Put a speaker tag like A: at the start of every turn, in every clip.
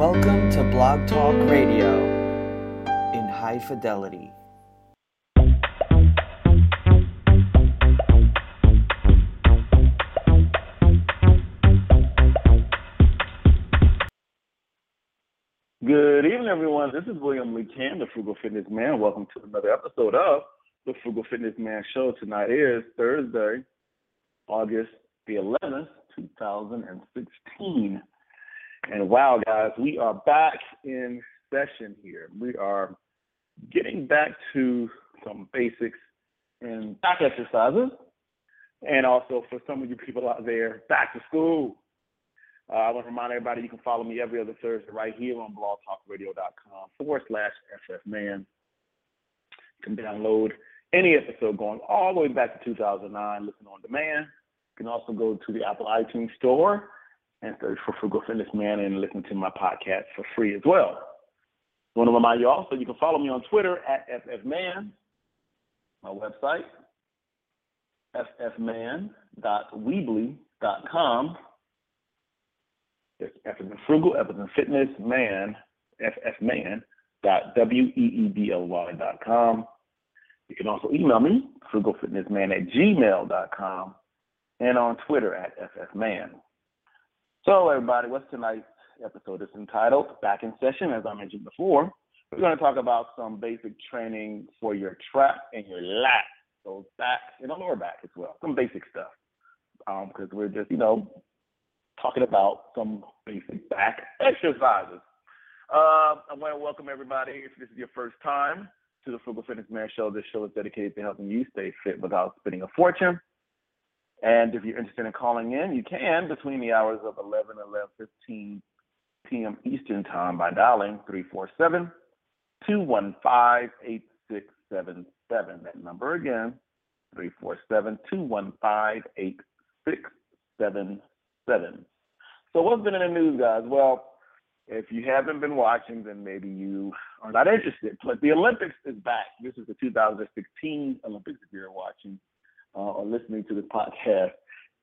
A: Welcome to Blog Talk Radio in high fidelity.
B: Good evening, everyone. This is William Lee the Frugal Fitness Man. Welcome to another episode of the Frugal Fitness Man Show. Tonight is Thursday, August the 11th, 2016. And wow, guys, we are back in session here. We are getting back to some basics and back exercises. And also for some of you people out there, back to school. Uh, I want to remind everybody you can follow me every other Thursday right here on blogtalkradio.com forward slash FFman. You can download any episode going all the way back to 2009, listen on demand. You can also go to the Apple iTunes store and search for Frugal Fitness Man and listen to my podcast for free as well. I want to remind you also you can follow me on Twitter at FFman, my website, ffman.weebly.com. It's F as in frugal, F as in fitness, man, ffman dot W-E-E-B-L-Y dot com. You can also email me, frugalfitnessman at gmail.com, and on Twitter at ffman. So, everybody, what's tonight's episode? It's entitled Back in Session, as I mentioned before. We're going to talk about some basic training for your trap and your lat, so back and the lower back as well, some basic stuff. Because um, we're just, you know, talking about some basic back exercises. Uh, I want to welcome everybody. If this is your first time to the Frugal Fitness Man Show, this show is dedicated to helping you stay fit without spending a fortune. And if you're interested in calling in, you can between the hours of 11 and 11:15 p.m. Eastern Time by dialing 347 215 8677. That number again, 347 215 8677. So what's been in the news, guys? Well, if you haven't been watching, then maybe you are not interested. But the Olympics is back. This is the 2016 Olympics if you're watching uh, or listening to this podcast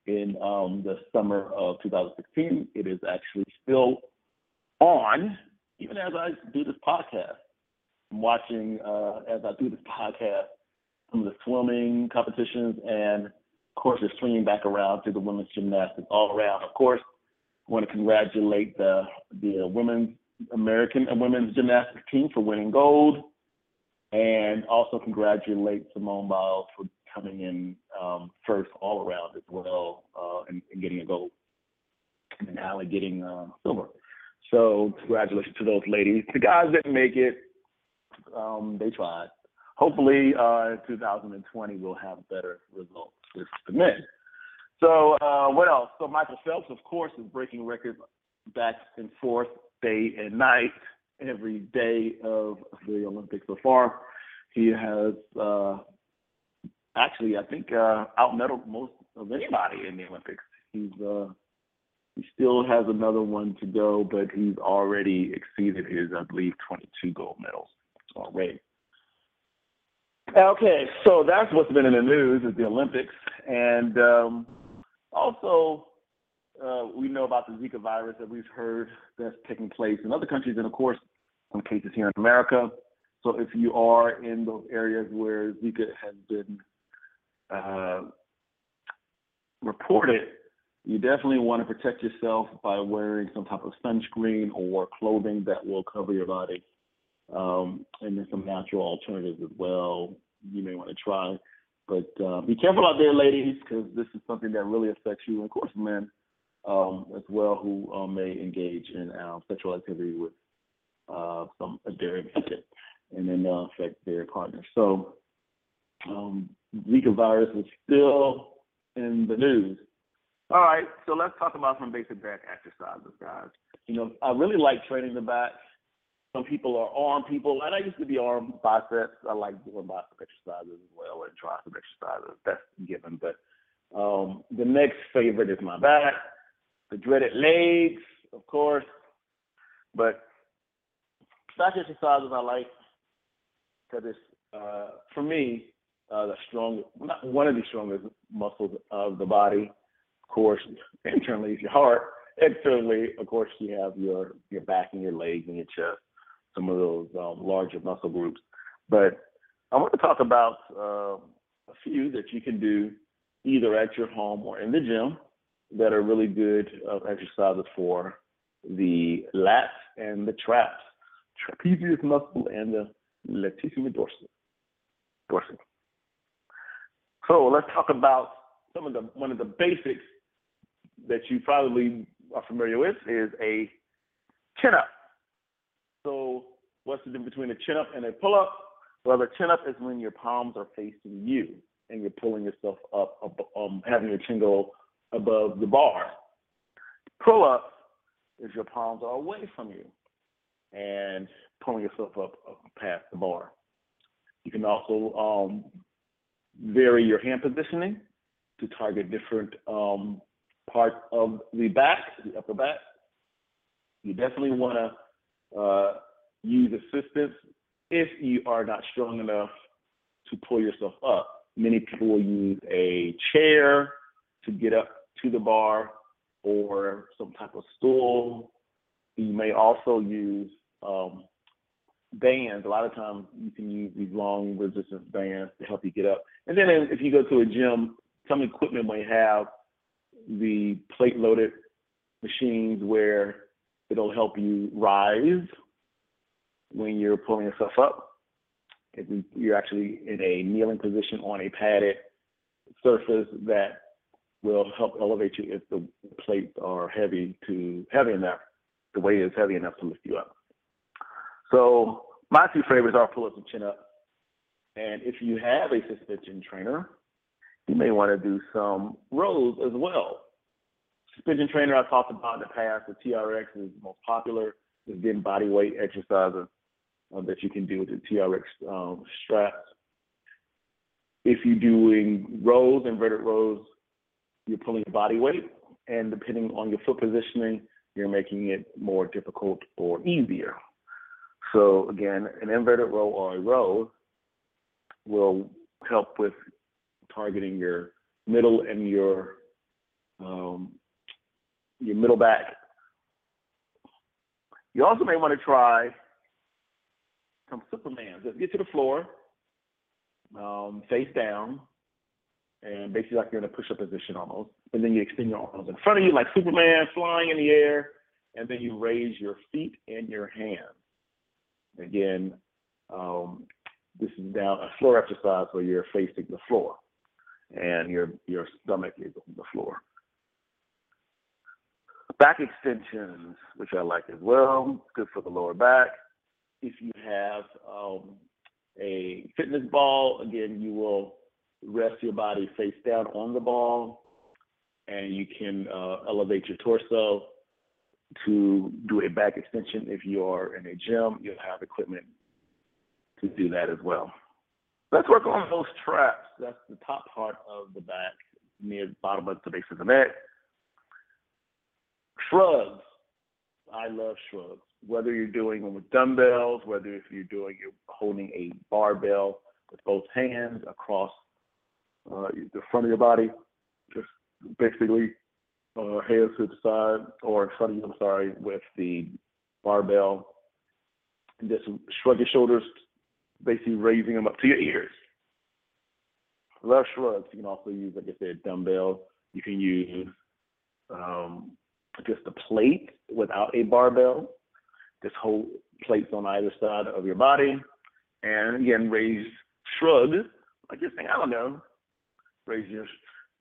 B: in um, the summer of 2016. It is actually still on, even as I do this podcast. I'm watching uh, as I do this podcast some of the swimming competitions, and of course, it's swinging back around to the women's gymnastics all around. Of course, I want to congratulate the the women's American women's gymnastics team for winning gold, and also congratulate Simone Biles for coming in um, first all around as well uh, and, and, getting a gold, and Aly getting uh, silver. So congratulations to those ladies. The guys didn't make it. Um, they tried. Hopefully, uh, 2020 we'll have better results with the men. So uh, what else? So Michael Phelps, of course, is breaking records back and forth, day and night, every day of the Olympics so far. He has uh, actually, I think, uh, outmedaled most of anybody in the Olympics. He's uh, he still has another one to go, but he's already exceeded his, I believe, 22 gold medals already. Okay, so that's what's been in the news is the Olympics, and um, also uh, we know about the Zika virus that we've heard that's taking place in other countries, and of course, some cases here in America. So if you are in those areas where Zika has been uh, reported, you definitely want to protect yourself by wearing some type of sunscreen or clothing that will cover your body. Um, and then some natural alternatives as well you may want to try. But uh, be careful out there, ladies, because this is something that really affects you, and of course, men um, as well, who um, may engage in uh, sexual activity with uh, some their infected, and then uh, affect their partner. So um, Zika virus is still in the news. All right, so let's talk about some basic back exercises, guys. You know, I really like training the back. Some people are arm people, and I used to be arm biceps. I like doing bicep exercises as well and tricep exercises. That's given. But um, the next favorite is my back, the dreaded legs, of course. But back exercises I like because it's uh, for me uh, the strong, one of the strongest muscles of the body. Of course, internally is your heart, externally, of course, you have your your back and your legs and your chest, some of those um, larger muscle groups. But I want to talk about uh, a few that you can do either at your home or in the gym that are really good uh, exercises for the lats and the traps, trapezius muscle and the latissimus dorsi. dorsi. So let's talk about some of the one of the basics that you probably are familiar with is a chin up. So what's the difference between a chin up and a pull up? Well, the chin up is when your palms are facing you and you're pulling yourself up, up um, having your chin go above the bar. Pull up is your palms are away from you and pulling yourself up, up past the bar. You can also um, vary your hand positioning to target different um, parts of the back, the upper back. You definitely want to uh, use assistance if you are not strong enough to pull yourself up. Many people will use a chair to get up to the bar or some type of stool. You may also use um, bands. A lot of times you can use these long resistance bands to help you get up. And then if you go to a gym, some equipment may have the plate loaded machines where it'll help you rise when you're pulling yourself up. If you're actually in a kneeling position on a padded surface that will help elevate you if the plates are heavy to heavy enough, the weight is heavy enough to lift you up. So my two favorites are pull-ups and chin-up. And if you have a suspension trainer, you may want to do some rows as well. Suspension trainer I talked about in the past, the TRX is the most popular. It's getting body weight exercises uh, that you can do with the TRX um, straps. If you're doing rows, inverted rows, you're pulling body weight, and depending on your foot positioning, you're making it more difficult or easier. So again, an inverted row or a row will help with targeting your middle and your um, your middle back. You also may want to try some Superman. Just get to the floor, um, face down, and basically like you're in a push-up position almost. And then you extend your arms in front of you like Superman flying in the air, and then you raise your feet and your hands. Again, um, this is down a floor exercise where you're facing the floor and your your stomach is on the floor. Back extensions, which I like as well, good for the lower back. If you have um, a fitness ball, again, you will rest your body face down on the ball, and you can uh, elevate your torso to do a back extension. If you are in a gym, you'll have equipment to do that as well. Let's work on those traps. That's the top part of the back, near the bottom of the base of the neck. Shrugs. I love shrugs. Whether you're doing them with dumbbells, whether if you're doing you're holding a barbell with both hands across uh, the front of your body, just basically uh, hands to the side or in front of you, I'm sorry, with the barbell. And just shrug your shoulders, basically raising them up to your ears. Love shrugs. You can also use, like I said, dumbbell. You can use um, just a plate without a barbell. Just hold plates on either side of your body. And again, raise shrug, like you're saying, I don't know, raise your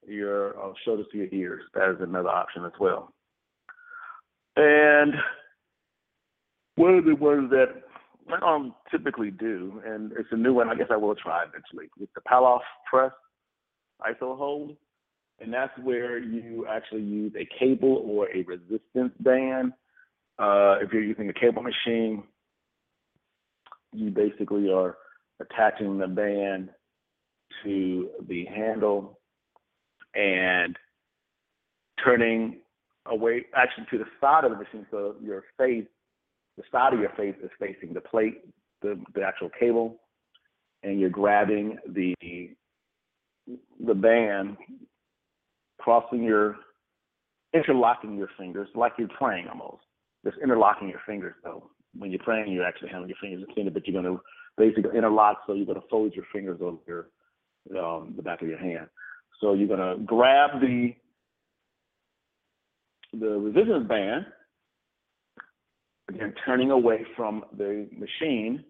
B: your uh, shoulders to your ears. That is another option as well. And one of the ones that I don't typically do, and it's a new one, I guess I will try eventually, with the Pallof press iso hold. And that's where you actually use a cable or a resistance band. Uh, if you're using a cable machine, you basically are attaching the band to the handle and turning away, actually to the side of the machine, so your face, the side of your face is facing the plate, the, the actual cable, and you're grabbing the the band, crossing your interlocking your fingers like you're praying almost. Just interlocking your fingers though. When you're praying, you're actually having your fingers extended, but you're going to basically interlock. So you're going to fold your fingers over your um, the back of your hand. So you're to grab the the resistance band, again turning away from the machine,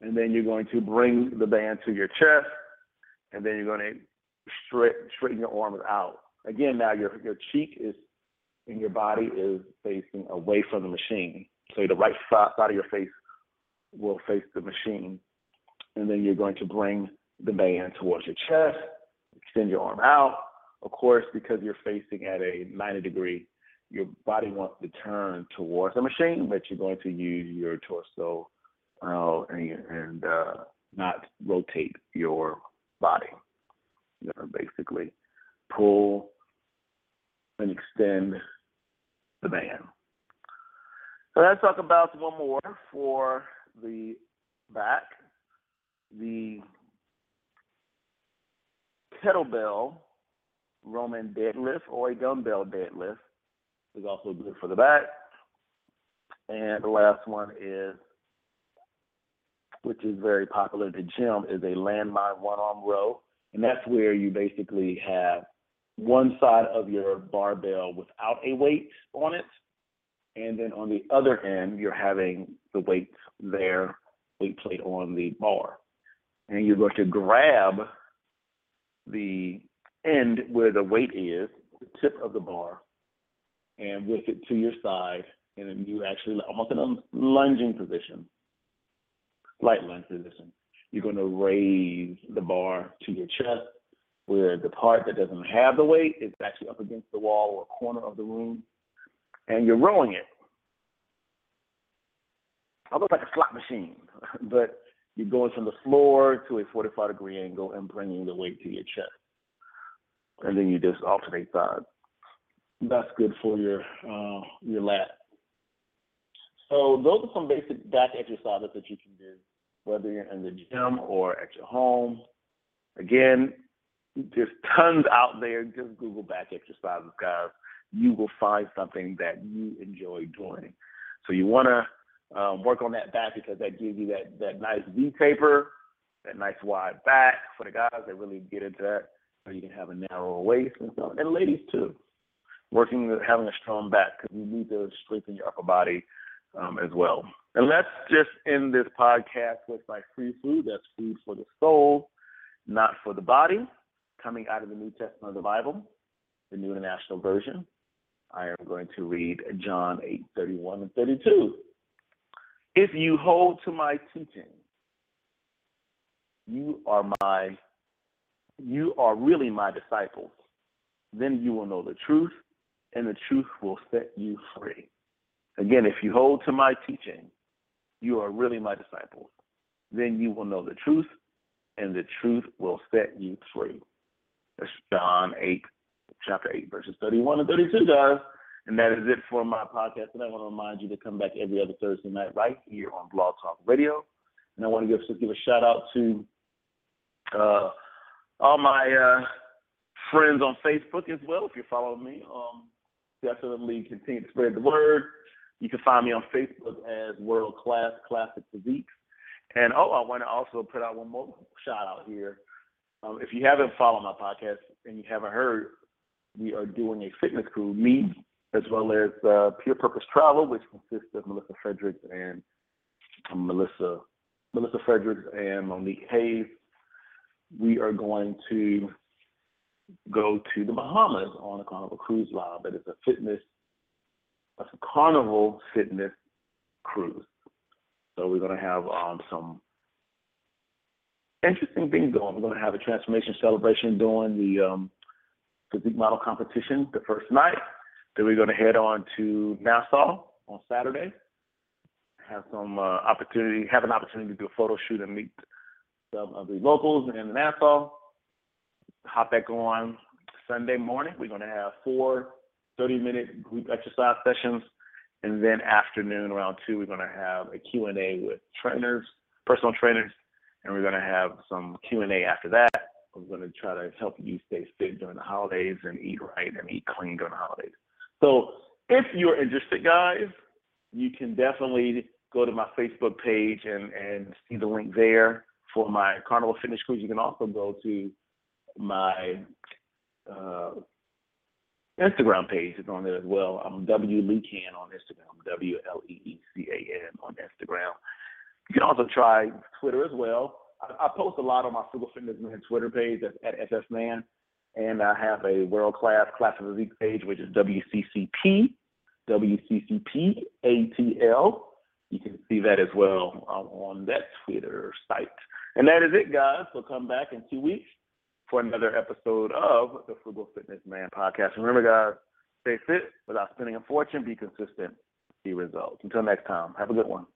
B: and then you're going to bring the band to your chest, and then you're going to straight, straighten your arms out. Again, now your your cheek is and your body is facing away from the machine. So the right side of your face will face the machine. And then you're going to bring the band towards your chest, extend your arm out. Of course, because you're facing at a 90 degree, your body wants to turn towards the machine, but you're going to use your torso uh, and, and uh, not rotate your body. To basically pull and extend the band. So let's talk about one more for the back. The kettlebell Roman deadlift or a dumbbell deadlift is also good for the back. And the last one is, which is very popular in the gym, is a landmine one arm row. And that's where you basically have one side of your barbell without a weight on it. And then on the other end, you're having the weight there, weight plate on the bar. And you're going to grab the end where the weight is, the tip of the bar, and whip it to your side. And then you actually almost in a lunging position, light lunge position. You're going to raise the bar to your chest where the part that doesn't have the weight is actually up against the wall or corner of the room, and you're rowing it. Almost like a slot machine, but you're going from the floor to a 45 degree angle and bringing the weight to your chest. And then you just alternate sides. That's good for your uh, your lat. So those are some basic back exercises that you can do, whether you're in the gym or at your home. Again, there's tons out there. Just Google back exercises, guys. You will find something that you enjoy doing. So you want to um, work on that back because that gives you that that nice V taper, that nice wide back for the guys that really get into that. So you can have a narrower waist and stuff, and ladies too. Working having a strong back because you need to strengthen your upper body um, as well. And let's just end this podcast with my free food. That's food for the soul, not for the body coming out of the New Testament of the Bible, the New International Version. I am going to read John 8 31 and 32. If you hold to my teaching, you are my you are really my disciples. Then you will know the truth, and the truth will set you free. Again, if you hold to my teaching, you are really my disciples. Then you will know the truth, and the truth will set you free. That's John 8, chapter 8, verses 31 and 32, guys. And that is it for my podcast. And I want to remind you to come back every other Thursday night right here on Blog Talk Radio. And I want to give, give a shout out to uh, all my uh, friends on Facebook as well. If you're following me, um, definitely continue to spread the word. You can find me on Facebook as World Class Classic Physiques. And oh, I want to also put out one more shout out here. Um, if you haven't followed my podcast and you haven't heard, we are doing a fitness crew, me as well as uh, Pure Purpose Travel, which consists of Melissa Fredericks and um, Melissa Melissa Fredericks and Monique Hayes. We are going to go to the Bahamas on a Carnival cruise line that is a fitness, a carnival fitness cruise. So we're going to have um, some interesting things going. We're going to have a transformation celebration during the um, physique model competition the first night. Then we're going to head on to Nassau on Saturday. Have some uh, opportunity, have an opportunity to do a photo shoot and meet some of the locals in Nassau. Hop back on Sunday morning. We're going to have four 30-minute group exercise sessions, and then afternoon around two, we're going to have a Q&A with trainers, personal trainers, and we're going to have some Q&A after that. We're going to try to help you stay fit during the holidays and eat right and eat clean during the holidays. So if you're interested, guys, you can definitely go to my Facebook page and, and see the link there for my Carnival Fitness Cruise. You can also go to my uh, Instagram page is on there as well. I'm W Leecan on Instagram, W L E E C A N on Instagram. You can also try Twitter as well. I, I post a lot on my Frugal Fitness Man Twitter page that's at FFman, and I have a world class class of physique page which is WCCP, WCCP ATL. You can see that as well um, on that Twitter site. And that is it, guys. So come back in two weeks for another episode of the Frugal Fitness Man podcast. Remember, guys, stay fit without spending a fortune, be consistent, see results. Until next time, have a good one.